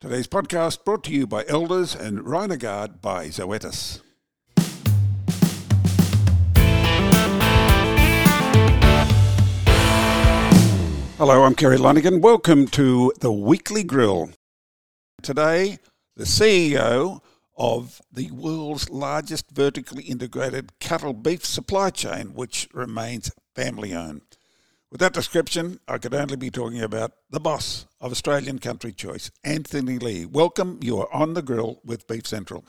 Today's podcast brought to you by Elders and Rhinogard by Zoetis. Hello, I'm Kerry Lonergan. Welcome to the Weekly Grill. Today, the CEO of the world's largest vertically integrated cattle beef supply chain, which remains family owned. With that description, I could only be talking about the boss of Australian country choice, Anthony Lee. Welcome. You are on the grill with Beef Central.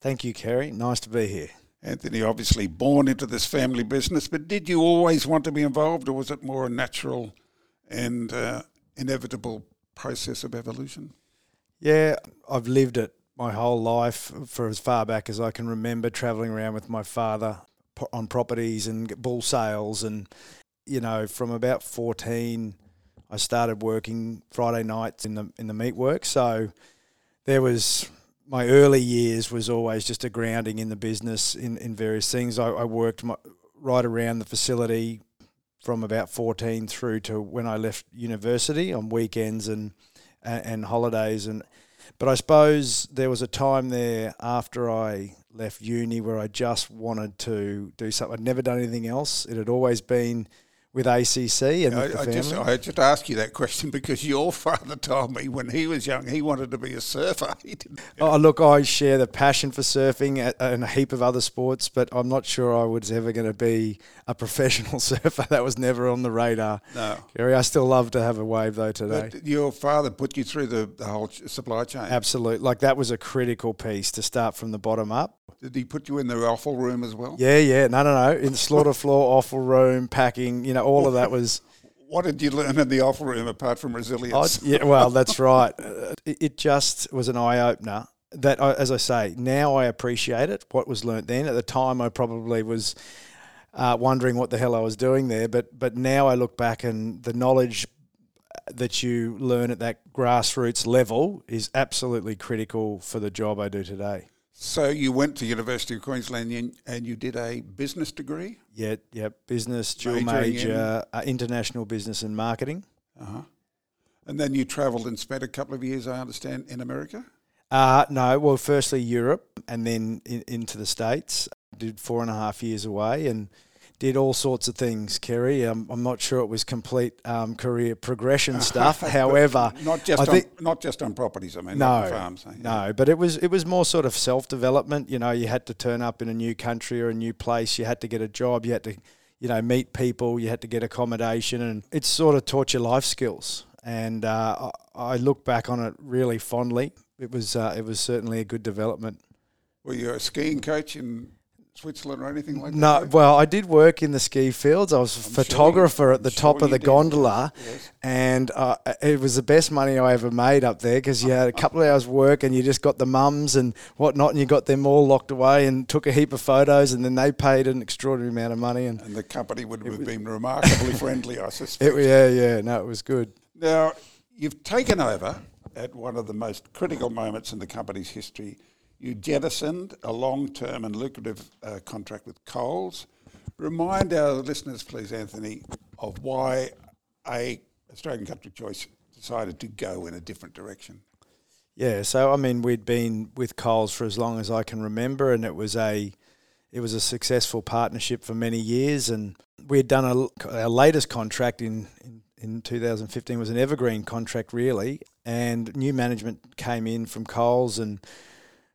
Thank you, Kerry. Nice to be here. Anthony, obviously born into this family business, but did you always want to be involved, or was it more a natural and uh, inevitable process of evolution? Yeah, I've lived it my whole life for as far back as I can remember, travelling around with my father on properties and bull sales and you know, from about 14, I started working Friday nights in the in the meat work. So there was my early years was always just a grounding in the business in, in various things. I, I worked my, right around the facility from about 14 through to when I left university on weekends and, and, and holidays and but I suppose there was a time there after I left uni where I just wanted to do something. I'd never done anything else. It had always been with ACC and I, with the I family? just I just ask you that question because your father told me when he was young he wanted to be a surfer. He didn't. Oh, look, I share the passion for surfing and a heap of other sports, but I'm not sure I was ever going to be a professional surfer. That was never on the radar. No, Kerry, I still love to have a wave though today. But your father put you through the, the whole supply chain. Absolutely, like that was a critical piece to start from the bottom up. Did he put you in the offal room as well? Yeah, yeah, no, no, no, in the slaughter floor, offal room, packing, you know, all of that was. What did you learn in the offal room apart from resilience? I, yeah, well, that's right. Uh, it, it, just was an eye opener. That, I, as I say, now I appreciate it. What was learnt then at the time, I probably was uh, wondering what the hell I was doing there. But but now I look back and the knowledge that you learn at that grassroots level is absolutely critical for the job I do today. So you went to University of Queensland and, and you did a business degree? Yeah, yeah, business, dual major, uh, international business and marketing. Uh-huh. And then you travelled and spent a couple of years, I understand, in America? Uh, no, well, firstly Europe and then in, into the States. Did four and a half years away and – did all sorts of things, Kerry. Um, I'm not sure it was complete um, career progression stuff. However, not just I on, think, not just on properties. I mean, no, farms. Eh? No, but it was it was more sort of self development. You know, you had to turn up in a new country or a new place. You had to get a job. You had to, you know, meet people. You had to get accommodation, and it sort of taught you life skills. And uh, I look back on it really fondly. It was uh, it was certainly a good development. Were you a skiing coach in Switzerland or anything like no, that? No, well, I did work in the ski fields. I was a I'm photographer sure at the I'm top sure of the gondola, yes. and uh, it was the best money I ever made up there because you had a couple of hours work and you just got the mums and whatnot, and you got them all locked away and took a heap of photos, and then they paid an extraordinary amount of money. And, and the company would have been remarkably friendly, I suspect. It, yeah, yeah, no, it was good. Now, you've taken over at one of the most critical moments in the company's history you jettisoned a long term and lucrative uh, contract with Coles. Remind our listeners, please, Anthony, of why a Australian Country Choice decided to go in a different direction. Yeah, so I mean, we'd been with Coles for as long as I can remember, and it was a it was a successful partnership for many years. And we had done a, our latest contract in, in in 2015 was an evergreen contract, really. And new management came in from Coles and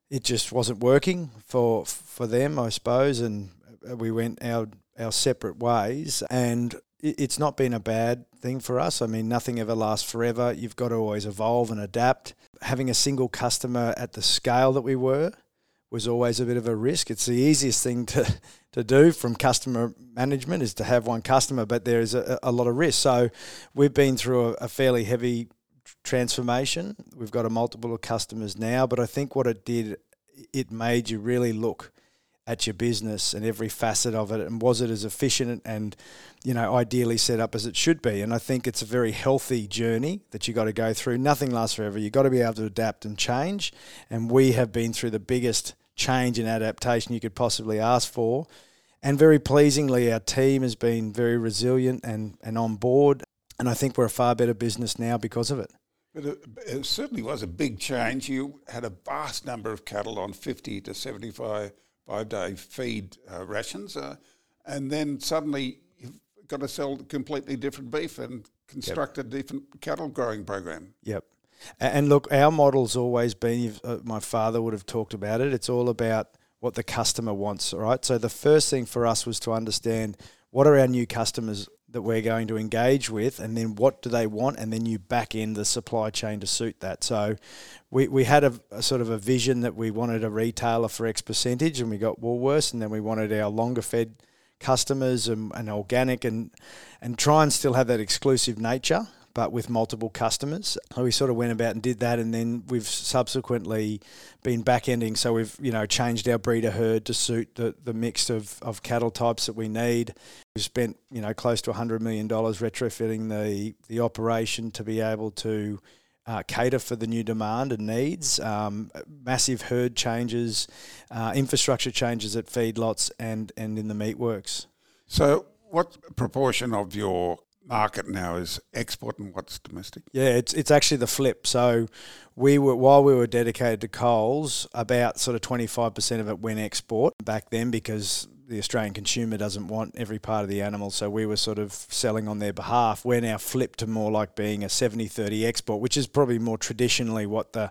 it just wasn't working for for them, I suppose, and we went our our separate ways. And it's not been a bad thing for us. I mean, nothing ever lasts forever. You've got to always evolve and adapt. Having a single customer at the scale that we were was always a bit of a risk. It's the easiest thing to, to do from customer management is to have one customer, but there is a, a lot of risk. So we've been through a, a fairly heavy transformation. We've got a multiple of customers now, but I think what it did, it made you really look at your business and every facet of it and was it as efficient and you know ideally set up as it should be? And i think it's a very healthy journey that you got to go through. Nothing lasts forever. You've got to be able to adapt and change and we have been through the biggest change and adaptation you could possibly ask for. And very pleasingly our team has been very resilient and, and on board and i think we're a far better business now because of it But it, it, certainly was a big change. You had a vast number of cattle on 50 to 75 five day feed uh, rations, uh, and then suddenly you've got to sell completely different beef and construct yep. a different cattle growing program. Yep. And look, our model's always been, uh, my father would have talked about it, it's all about what the customer wants, right? So the first thing for us was to understand what are our new customers that we're going to engage with, and then what do they want, and then you back in the supply chain to suit that. So, we, we had a, a, sort of a vision that we wanted a retailer for X percentage, and we got Woolworths, and then we wanted our longer fed customers and, and organic, and and try and still have that exclusive nature but with multiple customers. We sort of went about and did that, and then we've subsequently been back ending. So we've you know changed our breeder herd to suit the, the mix of, of cattle types that we need. We've spent you know close to hundred million dollars retrofitting the the operation to be able to. Uh, cater for the new demand and needs, um, massive herd changes, uh, infrastructure changes at feedlots and, and in the meatworks. So, what proportion of your market now is export and what's domestic? Yeah, it's it's actually the flip. So we were while we were dedicated to Coles, about sort of twenty five percent of it went export back then because the Australian consumer doesn't want every part of the animal, so we were sort of selling on their behalf. We're now flipped to more like being a 70-30 export, which is probably more traditionally what the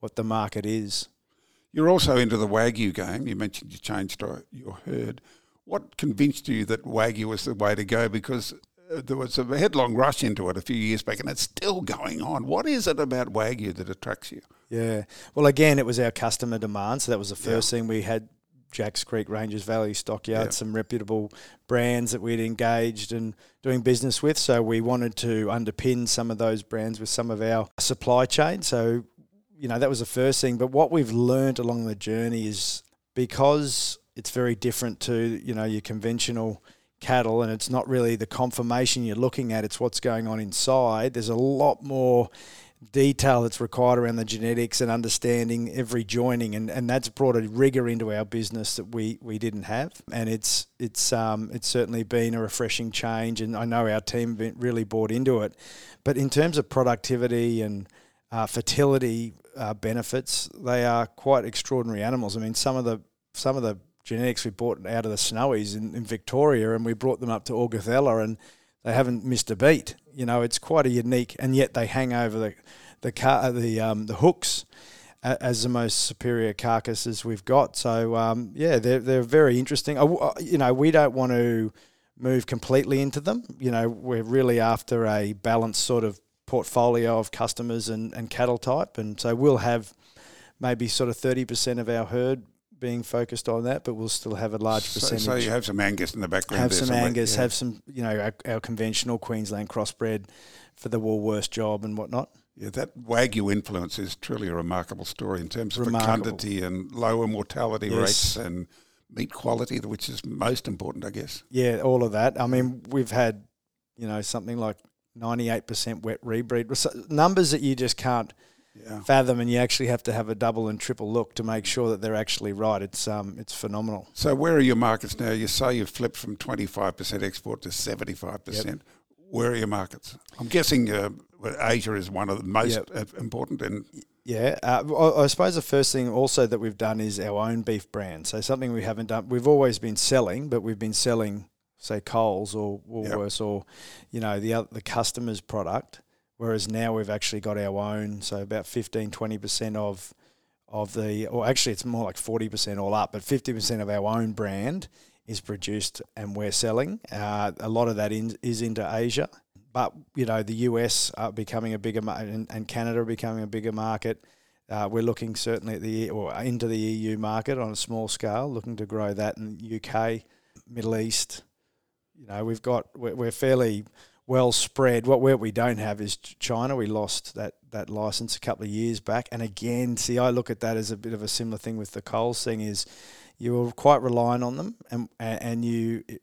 what the market is. You're also into the Wagyu game. You mentioned you changed your herd. What convinced you that Wagyu was the way to go? Because there was a headlong rush into it a few years back, and it's still going on. What is it about Wagyu that attracts you? Yeah, well, again, it was our customer demand, so that was the first yeah. thing we had. Jacks Creek, Rangers Valley Stockyard, yeah. some reputable brands that we'd engaged and doing business with. So we wanted to underpin some of those brands with some of our supply chain. So, you know, that was the first thing. But what we've learned along the journey is because it's very different to, you know, your conventional – cattle and it's not really the conformation you're looking at, it's what's going on inside. There's a lot more detail that's required around the genetics and understanding every joining and, and that's brought a rigor into our business that we, we didn't have. And it's it's um it's certainly been a refreshing change and I know our team really bought into it. But in terms of productivity and uh, fertility uh, benefits they are quite extraordinary animals. I mean some of the some of the genetics we bought out of the Snowies in, in Victoria, and we brought them up to Augathella, and they haven't missed a beat. You know, it's quite a unique, and yet they hang over the the car, the um, the hooks as the most superior carcasses we've got. So um, yeah, they're they're very interesting. you know, we don't want to move completely into them. You know, we're really after a balanced sort of portfolio of customers and, and cattle type, and so we'll have maybe sort of thirty percent of our herd being focused on that, but we'll still have a large percentage. So, you have some Angus in the background. Have some Angus. Yeah. Have some, you know, our, our, conventional Queensland crossbred for the Woolworths job and whatnot. Yeah, that Wagyu influence is truly a remarkable story in terms of remarkable. fecundity and lower mortality yes. rates and meat quality, which is most important, I guess. Yeah, all of that. I mean, we've had, you know, something like 98% wet rebreed, numbers that you just can't – yeah. fathom, and you actually have to have a double and triple look to make sure that they're actually right. It's um, it's phenomenal. So where are your markets now? You say you've flipped from twenty five percent export to seventy five percent. Where are your markets? I'm guessing uh, Asia is one of the most yep. important. And yeah, uh, I suppose the first thing also that we've done is our own beef brand. So something we haven't done. We've always been selling, but we've been selling, say, Coles or Woolworths yep. or, you know, the the customer's product. Whereas now we've actually got our own, so about 15, 20% of of the, or actually it's more like 40% all up, but 50% of our own brand is produced and we're selling. Uh, a lot of that in, is into Asia, but you know the US are becoming a bigger market and, and Canada are becoming a bigger market. Uh, we're looking certainly at the or into the EU market on a small scale, looking to grow that in the UK, Middle East. You know, we've got we're, we're fairly well spread. What we don't have is China. We lost that that license a couple of years back, and again, see, I look at that as a bit of a similar thing with the Coles thing. Is you were quite reliant on them, and and you it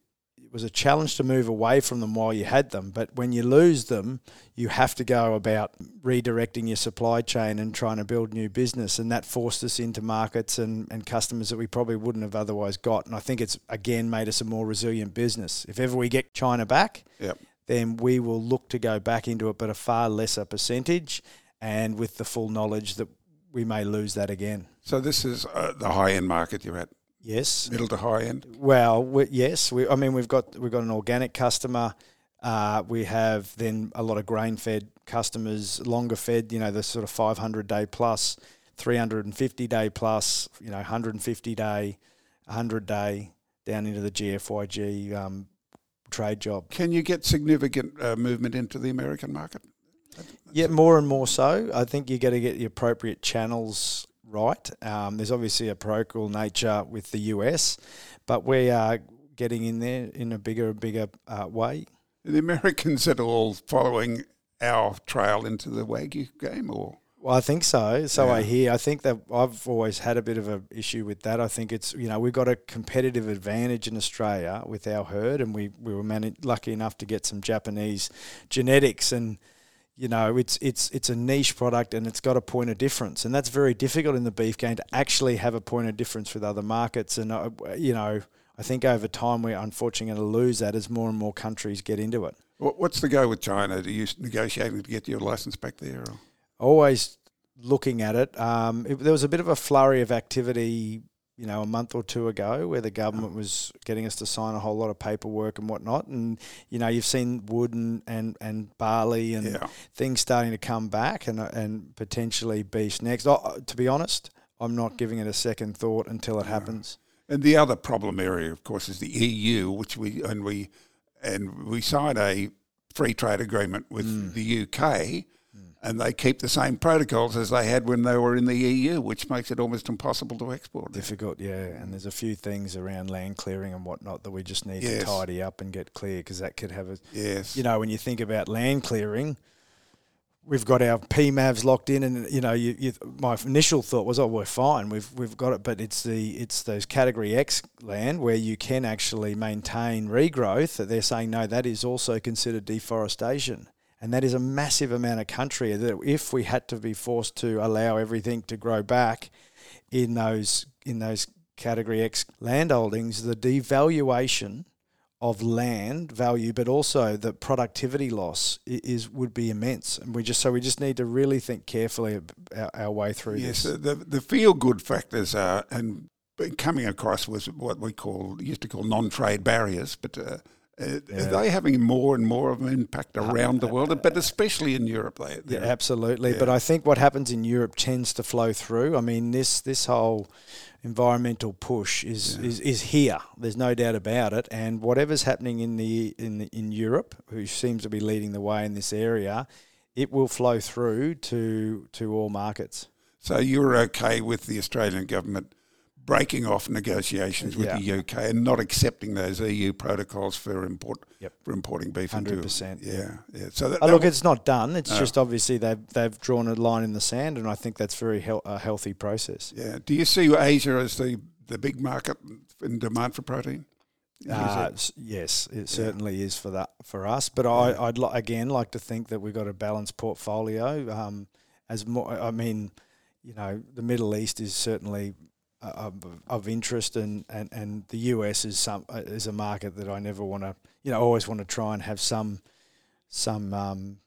was a challenge to move away from them while you had them. But when you lose them, you have to go about redirecting your supply chain and trying to build new business, and that forced us into markets and and customers that we probably wouldn't have otherwise got. And I think it's again made us a more resilient business. If ever we get China back. Yep then we will look to go back into it, but a far lesser percentage. and with the full knowledge that we may lose that again. So this is uh, the high end market you're at, Yes. middle to high end. Well, we, yes. We, I mean, we've got we've got an organic customer. Uh, we have then a lot of grain fed customers, longer fed. You know, the sort of 500 day plus, 350 day plus. You know, 150 day, 100 day, down into the GFYG um, trade job. Can you get significant uh, movement into the American market? Yeah, more and more so. I think you got to get the appropriate channels right. Um, there's obviously a parochial nature with the US, but we are getting in there in a bigger and bigger uh, way. The Americans at all following our trail into the Wagyu game, or Well, I think so. So I hear. I think that I've always had a bit of an issue with that. I think it's you know we've got a competitive advantage in Australia with our herd, and we we were lucky enough to get some Japanese genetics, and you know it's it's it's a niche product, and it's got a point of difference, and that's very difficult in the beef game to actually have a point of difference with other markets, and uh, you know. I think over time we're unfortunately going to lose that as more and more countries get into it. What's the go with China? Are you negotiating to get your license back there? Or? Always looking at it. Um, it. There was a bit of a flurry of activity, you know, a month or two ago, where the government was getting us to sign a whole lot of paperwork and whatnot. And you know, you've seen wood and and, and barley and Yeah. things starting to come back, and and potentially beef next. Oh, to be honest, I'm not giving it a second thought until it happens. And the other problem area, of course, is the EU, which we and we and we signed a free trade agreement with Mm. the UK, and they keep the same protocols as they had when they were in the EU, which makes it almost impossible to export. Difficult, yeah. And there's a few things around land clearing and whatnot that we just need Yes. to tidy up and get clear because that could have a Yes. you know, when you think about land clearing, we've got our PMAVs locked in, and you know, you, you, my initial thought was, oh, we're fine, we've we've got it, but it's the it's those Category X land where you can actually maintain regrowth. That they're saying no, that is also considered deforestation. And that is a massive amount of country that if we had to be forced to allow everything to grow back in those in those category X landholdings, the devaluation of land value, but also the productivity loss is would be immense. And we just so we just need to really think carefully our, our way through Yes, this. the the feel good factors are and coming across was what we call used to call non trade barriers, but. Uh, uh, Yeah. Are they having more and more of an impact around the world, but especially in Europe? They, Yeah, absolutely. yeah. But I think what happens in Europe tends to flow through. I mean, this this whole environmental push is, Yeah. is, is here. There's no doubt about it. And whatever's happening in the in the, in Europe, who seems to be leading the way in this area, it will flow through to to all markets. So you're okay with the Australian government breaking off negotiations with Yeah. the UK and not accepting those EU protocols for import Yep. for importing beef into 100%, Yeah, yeah. So that, Oh, look, it's not done. It's No. just obviously they've they've drawn a line in the sand, and I think that's very hel- a healthy process. yeah. Do you see Asia as the, the big market in demand for protein? Uh, yes, it certainly is for that for us. But I, I'd li- again like to think that we've got a balanced portfolio. Um, as more, I mean, you know, the Middle East is certainly of, of interest, and, and, and the US is some uh, is a market that I never want to, you know, always want to try and have some some um,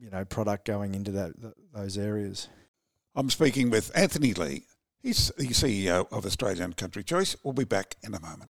you know product going into that th- those areas. I'm speaking with Anthony Lee. He's the CEO of Australian Country Choice. We'll be back in a moment.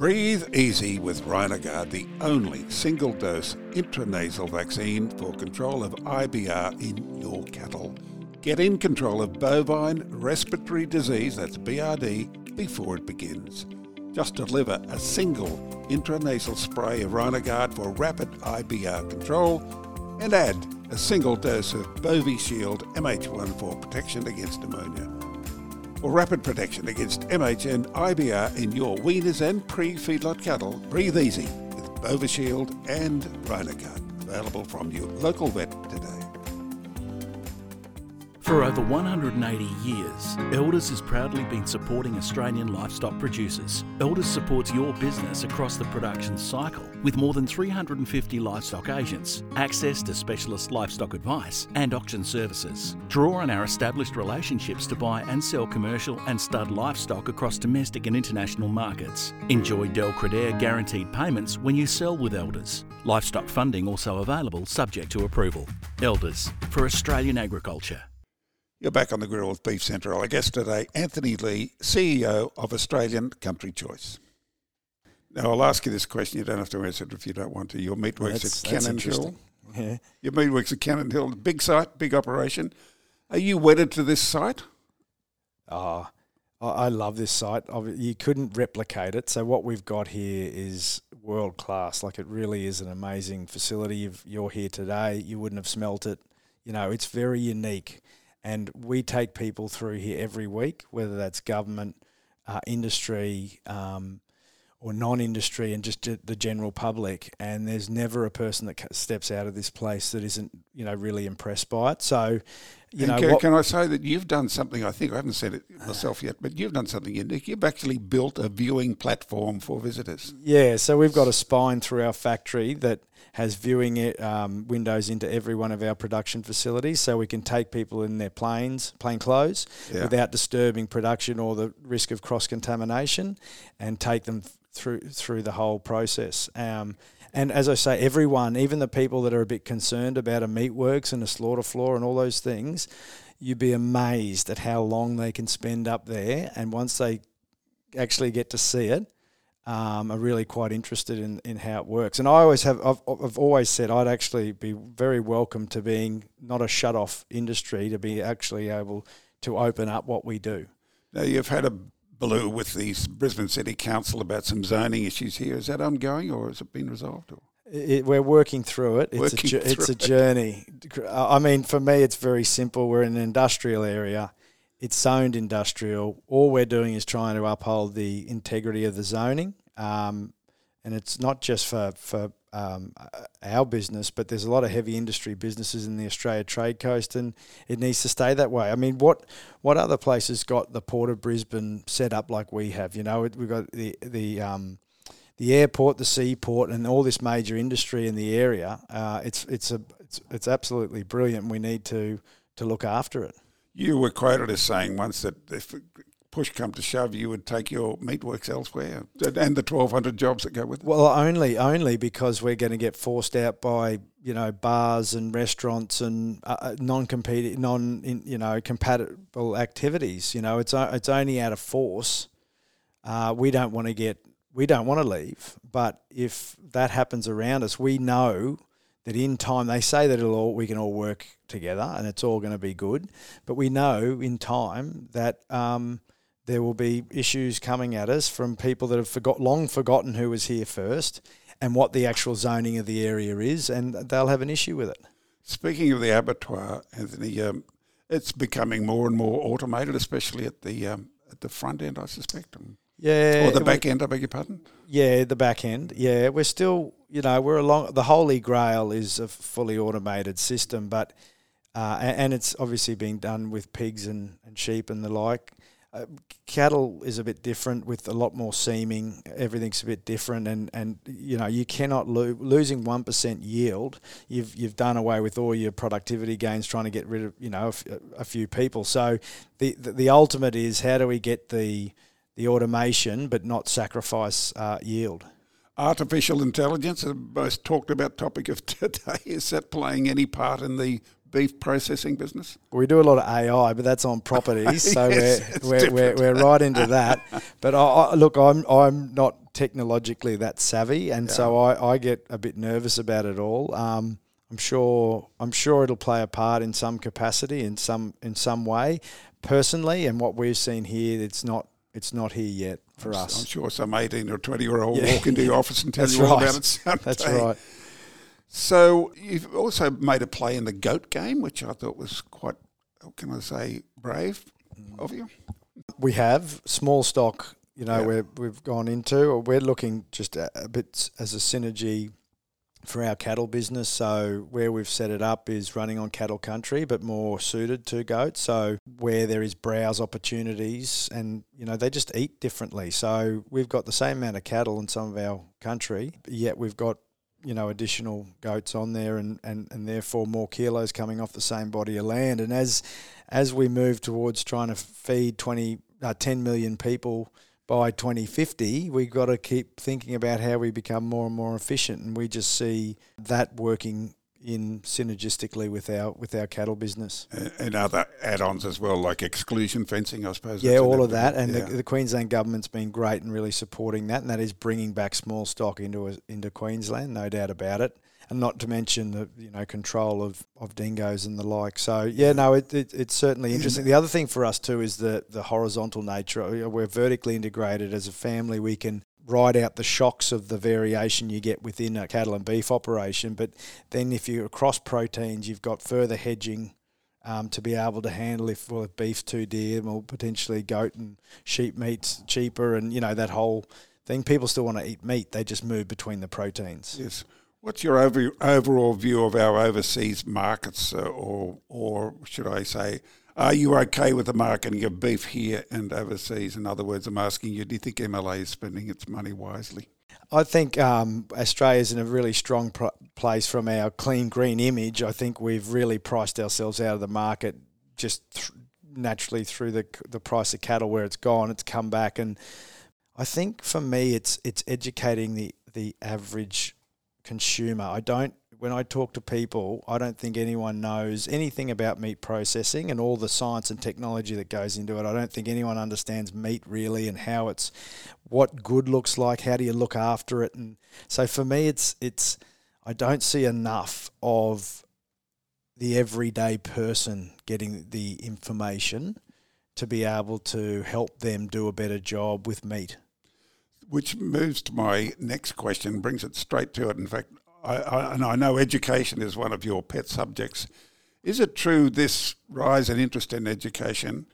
Breathe easy with Rhinogard, the only single dose intranasal vaccine for control of IBR in your cattle. Get in control of bovine respiratory disease, that's BRD, before it begins. Just deliver a single intranasal spray of Rhinogard for rapid IBR control and add a single dose of Bovishield MH1 for protection against pneumonia or rapid protection against MH and IBR in your weaners and pre-feedlot cattle. Breathe easy with Bovishield and Rhinogard. Available from your local vet today. For over 180 years, Elders has proudly been supporting Australian livestock producers. Elders supports your business across the production cycle with more than 350 livestock agents, access to specialist livestock advice, and auction services. Draw on our established relationships to buy and sell commercial and stud livestock across domestic and international markets. Enjoy Del Credere guaranteed payments when you sell with Elders. Livestock funding also available subject to approval. Elders for Australian agriculture. You're back on the grill with Beef Central. Our guest today, Anthony Lee, CEO of Australian Country Choice. Now, I'll ask you this question. You don't have to answer it if you don't want to. Your meatworks That's- at Cannon Hill. Yeah. Your meatworks at Cannon Hill, big site, big operation. Are you wedded to this site? Oh, I I love this site. You couldn't replicate it. So what we've got here is world class. Like it really is an amazing facility. If you're here today, you wouldn't have smelt it. You know, it's very unique, and we take people through here every week, whether that's government, uh, industry. Um, or non-industry and just the general public, and there's never a person that steps out of this place that isn't, you know, really impressed by it. So, you and know, can, what, can I say that you've done something, I think, I haven't said it myself yet, but you've done something unique. You've actually built a viewing platform for visitors. Yeah, so we've got a spine through our factory that has viewing it, um, windows into every one of our production facilities, so we can take people in their planes, plain clothes, Yeah. without disturbing production or the risk of cross contamination, and take them through through the whole process. Um, and as I say, everyone, even the people that are a bit concerned about a meatworks and a slaughter floor and all those things, you'd be amazed at how long they can spend up there. And once they actually get to see it, um, are really quite interested in, in how it works. And I always have, I've, I've always said I'd actually be very welcome to being not a shut off industry, to be actually able to open up what we do. Now, you've had a blue with the Brisbane City Council about some zoning issues here. Is that ongoing or has it been resolved? Or? It, we're working through it. It's Working a ju- it's a journey. I mean, for me, it's very simple. We're in an industrial area. It's zoned industrial. All we're doing is trying to uphold the integrity of the zoning, um, and it's not just for for um, our business, but there's a lot of heavy industry businesses in the Australia Trade Coast, and it needs to stay that way. I mean, what what other places got the Port of Brisbane set up like we have? You know, we've got the the um, the airport, the seaport, and all this major industry in the area. Uh, it's it's a it's, it's absolutely brilliant. We need to to look after it. You were quoted as saying once that if push come to shove, you would take your meatworks elsewhere and the 1,200 jobs that go with it. Well, only only because we're going to get forced out by you know bars and restaurants and uh, non compete non you know compatible activities. You know, it's it's only out of force. Uh, we don't want to get we don't want to leave, but if that happens around us, we know that in time they say that it'll all we can all work together and it's all going to be good. But we know in time that um, there will be issues coming at us from people that have forgot long forgotten who was here first and what the actual zoning of the area is, and they'll have an issue with it. Speaking of the abattoir, Anthony, um, it's becoming more and more automated, especially at the um, at the front end, I suspect, Yeah, or the we- back end. I beg your pardon. Yeah, the back end. Yeah, we're still, you know, we're along. The holy grail is a fully automated system, but uh, and it's obviously being done with pigs and, and sheep and the like. Uh, cattle is a bit different with a lot more seaming. Everything's a bit different, and, and you know you cannot lo- losing one percent yield. You've you've done away with all your productivity gains trying to get rid of you know a, f- a few people. So the, the the ultimate is how do we get the the automation but not sacrifice uh, yield. Artificial intelligence, the most talked about topic of today, is that playing any part in the beef processing business? We do a lot of AI, but that's on properties, so Yes, we're, we're, we're we're right into that. But I, I, look, I'm I'm not technologically that savvy, and so I, I get a bit nervous about it all. Um, I'm sure I'm sure it'll play a part in some capacity, in some in some way. Personally, and what we've seen here, it's not it's not here yet for us. I'm sure some 18 or 20 year old Yeah. walk into your office and tell That's you all right. about it someday. That's right. So you've also made a play in the goat game, which I thought was quite, how can I say, brave mm. of you. we have small stock. You know, Yeah. where we've gone into, or we're looking just a, a bit as a synergy for our cattle business. So where we've set it up is running on cattle country, but more suited to goats. So where there is browse opportunities, and you know they just eat differently. So we've got the same amount of cattle in some of our country, yet we've got you know additional goats on there, and and and therefore more kilos coming off the same body of land. And as as we move towards trying to feed 20, uh, 10 million people by 2050, we've got to keep thinking about how we become more and more efficient, and we just see that working in synergistically with our with our cattle business and, other add-ons as well, like exclusion fencing, I suppose. Yeah, all of that, and yeah. the, the, Queensland government's been great and really supporting that, and that is bringing back small stock into a, into Queensland, no doubt about it and not to mention the you know control of, of dingoes and the like. So yeah, no, it, it, it's certainly interesting. The other thing for us too is the the horizontal nature. We're vertically integrated as a family. We can ride out the shocks of the variation you get within a cattle and beef operation. But then if you're across proteins, you've got further hedging. Um, to be able to handle if well if beef's too dear or potentially goat and sheep meat's cheaper and you know that whole thing people still want to eat meat they just move between the proteins yes What's your over, overall view of our overseas markets, uh, or or should I say, are you okay with the marketing of beef here and overseas? In other words, I'm asking you, do you think MLA is spending its money wisely? I think um, Australia's in a really strong place from our clean green image. I think we've really priced ourselves out of the market just th- naturally through the the price of cattle where it's gone. It's come back, and I think for me, it's it's educating the the average consumer. I don't when I talk to people, I don't think anyone knows anything about meat processing and all the science and technology that goes into it. I don't think anyone understands meat really and how it's what good looks like, how do you look after it and so for me it's it's I don't see enough of the everyday person getting the information to be able to help them do a better job with meat which moves to my next question, brings it straight to it. In fact, I, I, and I know education is one of your pet subjects. Is it true this rise in interest in education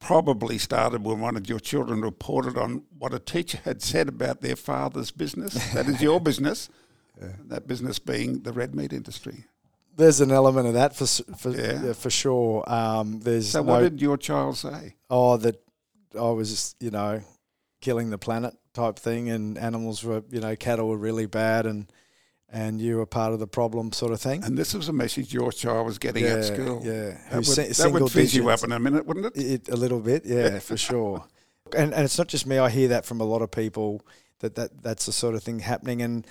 probably started when one of your children reported on what a teacher had said about their father's business? that is your business. Yeah. That business being the red meat industry. There's an element of that for for yeah. Yeah, for sure. Um, there's so. No, what did your child say? Oh, that I was, you know, killing the planet type thing, and animals were, you know, cattle were really bad, and and you were part of the problem, sort of thing. And this was a message your child was getting yeah, at school. Yeah, that would, that would fizz you up in a minute, wouldn't it? it a little bit, yeah, for sure. And and it's not just me. I hear that from a lot of people that, that that's the sort of thing happening, and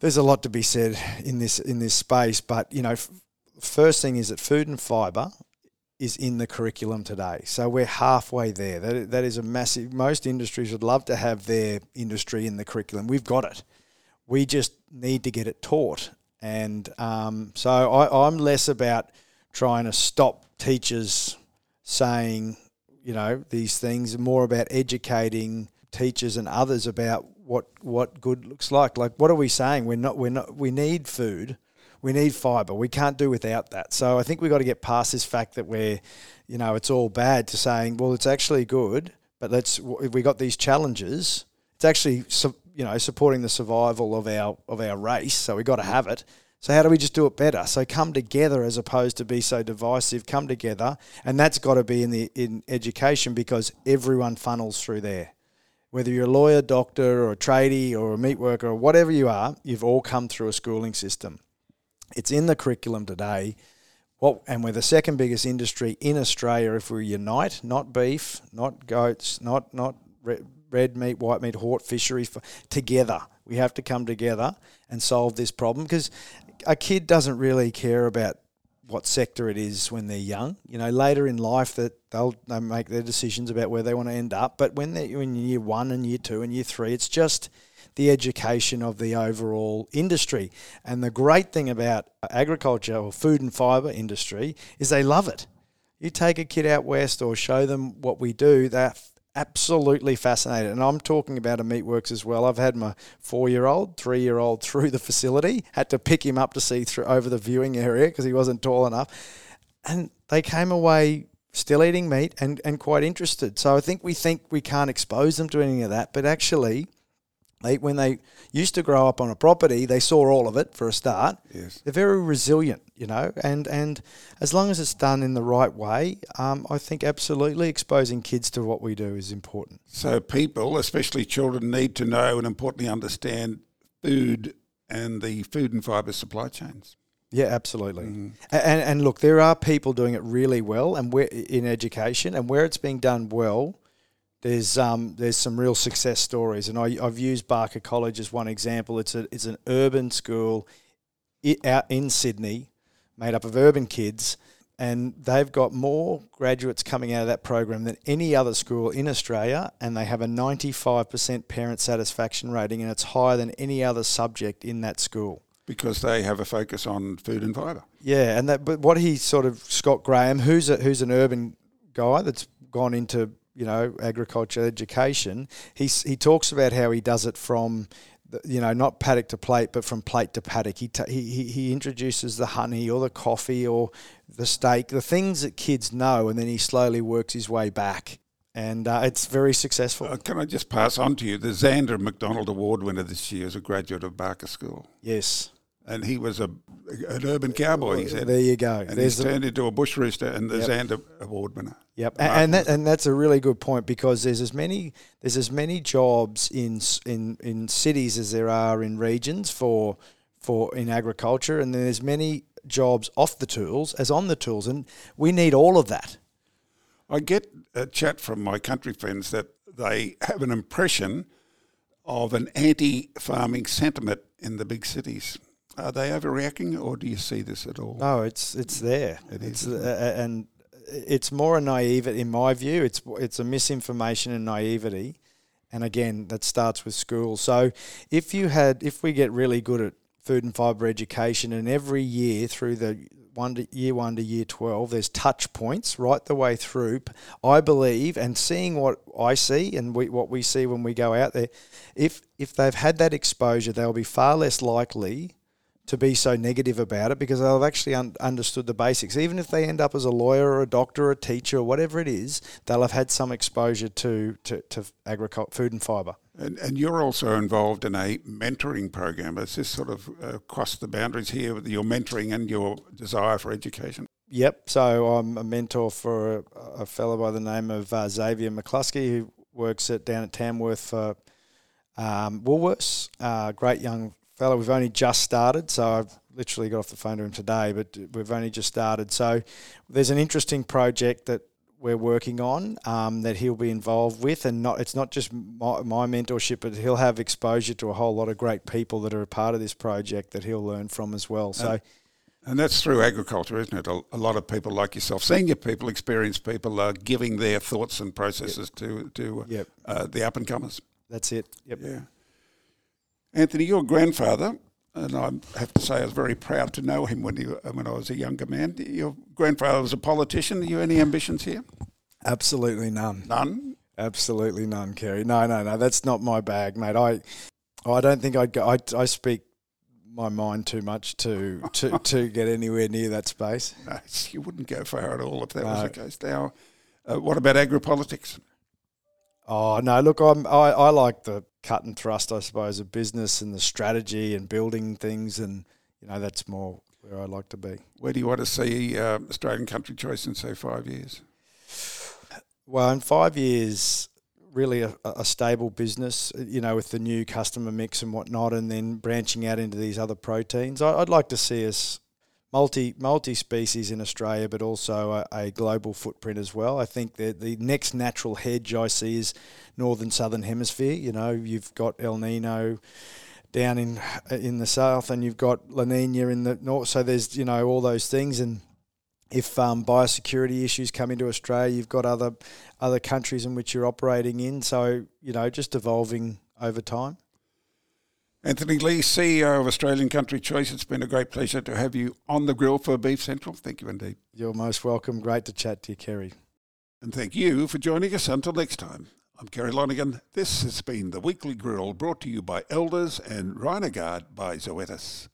there's a lot to be said in this in this space. But you know, f- first thing is that food and fibre is in the curriculum today. So we're halfway there. That, that is a massive, most industries would love to have their industry in the curriculum. We've got it. We just need to get it taught. And um, so I, I'm less about trying to stop teachers saying, you know, these things, more about educating teachers and others about what what good looks like. Like, what are we saying? We're not. We're not. We need food we need fibre. We can't do without that. So I think we've got to get past this fact that we're, you know, it's all bad to saying, well, it's actually good, but let's, we got these challenges, it's actually, you know, supporting the survival of our, of our race. So we've got to have it. So how do we just do it better? So come together as opposed to be so divisive. Come together, and that's got to be in the in education because everyone funnels through there. Whether you're a lawyer, doctor, or a tradie, or a meat worker, or whatever you are, you've all come through a schooling system. It's in the curriculum today. Well, and we're the second biggest industry in Australia if we unite, not beef, not goats, not not red meat, white meat, hort fisheries, together. We have to come together and solve this problem because a kid doesn't really care about what sector it is when they're young. You know, later in life that they'll they make their decisions about where they want to end up. But when they're in year one and year two and year three, it's just the education of the overall industry. And the great thing about agriculture or food and fibre industry is they love it. You take a kid out west or show them what we do, they're absolutely fascinated. And I'm talking about a meatworks as well. I've had my four year old, three year old through the facility, had to pick him up to see through over the viewing area because he wasn't tall enough. And they came away still eating meat and, and quite interested. So I think we think we can't expose them to any of that, but actually they, when they used to grow up on a property, they saw all of it for a start. Yes. They're very resilient, you know, and, and as long as it's done in the right way, um, I think absolutely exposing kids to what we do is important. So people, especially children, need to know and importantly understand food and the food and fibre supply chains. Yeah, absolutely. Mm. And, and look, there are people doing it really well, and we're in education, and where it's being done well, there's um, there's some real success stories, and I, I've used Barker College as one example. It's a it's an urban school out in Sydney, made up of urban kids, and they've got more graduates coming out of that program than any other school in Australia, and they have a 95% parent satisfaction rating, and it's higher than any other subject in that school because they have a focus on food and fibre. Yeah, and that but what he sort of Scott Graham, who's a, who's an urban guy that's gone into you know agriculture education, he he talks about how he does it from you know, not paddock to plate, but from plate to paddock. He, t- he, he introduces the honey or the coffee or the steak, the things that kids know, and then he slowly works his way back. And uh, it's very successful. Uh, can I just pass on to you? The Zanda McDonald Award winner this year is a graduate of Barker School. Yes. And he was a an urban cowboy, he said. There you go. And There's he's turned into a bush rooster and the yep. Zanda Award winner. Yep, and, and, that, and that's a really good point because there's as many there's as many jobs in in in cities as there are in regions for for in agriculture, and there's as many jobs off the tools as on the tools, and we need all of that. I get a chat from my country friends that they have an impression of an anti-farming sentiment in the big cities. Are they overreacting, or do you see this at all? No, it's it's there. It it's, is, uh, and it's more a naivety, in my view. It's it's a misinformation and naivety, and again, that starts with school. So, if you had, if we get really good at food and fibre education, and every year through the one to year one to year twelve, there's touch points right the way through. I believe, and seeing what I see and we, what we see when we go out there, if if they've had that exposure, they'll be far less likely to be so negative about it because they'll have actually un- understood the basics. Even if they end up as a lawyer or a doctor or a teacher or whatever it is, they'll have had some exposure to, to, to food and fibre. And, and you're also involved in a mentoring program. Is this sort of uh, cross the boundaries here with your mentoring and your desire for education? Yep. So I'm a mentor for a, a fellow by the name of uh, Xavier McCluskey who works at down at Tamworth for um, Woolworths. Uh, great young fellow. We've only just started, so I've literally got off the phone to him today, but we've only just started. So there's an interesting project that we're working on um, that he'll be involved with, and not it's not just my, my, mentorship, but he'll have exposure to a whole lot of great people that are a part of this project that he'll learn from as well. So. And, and that's through agriculture, isn't it? A, a, lot of people like yourself, senior people, experienced people, are giving their thoughts and processes yep. to to yep. uh, the up and comers. That's it. Yep. Yeah. Anthony, your grandfather, and I have to say I was very proud to know him when he, when I was a younger man. Your grandfather was a politician. Are you any ambitions here? Absolutely none. None. Absolutely none, Kerry. No, no, no. That's not my bag, mate. I, I don't think I'd go. I, I speak my mind too much to to, to get anywhere near that space. No, you wouldn't go far at all if that no. was the case. Now, uh, what about agri-politics? Oh no! Look, I'm I, I like the cut and thrust, I suppose, of business and the strategy and building things, and you know that's more where I like to be. Where do you want to see uh, Australian Country Choice in say five years? Well, in five years, really a, a, stable business, you know, with the new customer mix and whatnot, and then branching out into these other proteins. I, would like to see us multi multi species in Australia, but also a, a, global footprint as well. I think that the next natural hedge I see is northern southern hemisphere. You know, you've got El Nino down in in the south, and you've got La Nina in the north. So there's you know all those things, and if um, biosecurity issues come into Australia, you've got other other countries in which you're operating in. So you know, just evolving over time. Anthony Lee, CEO of Australian Country Choice, it's been a great pleasure to have you on the grill for Beef Central. Thank you indeed. You're most welcome. Great to chat to you, Kerry. And thank you for joining us. Until next time, I'm Kerry Lonergan. This has been the Weekly Grill brought to you by Elders and Rhinogard by Zoetis.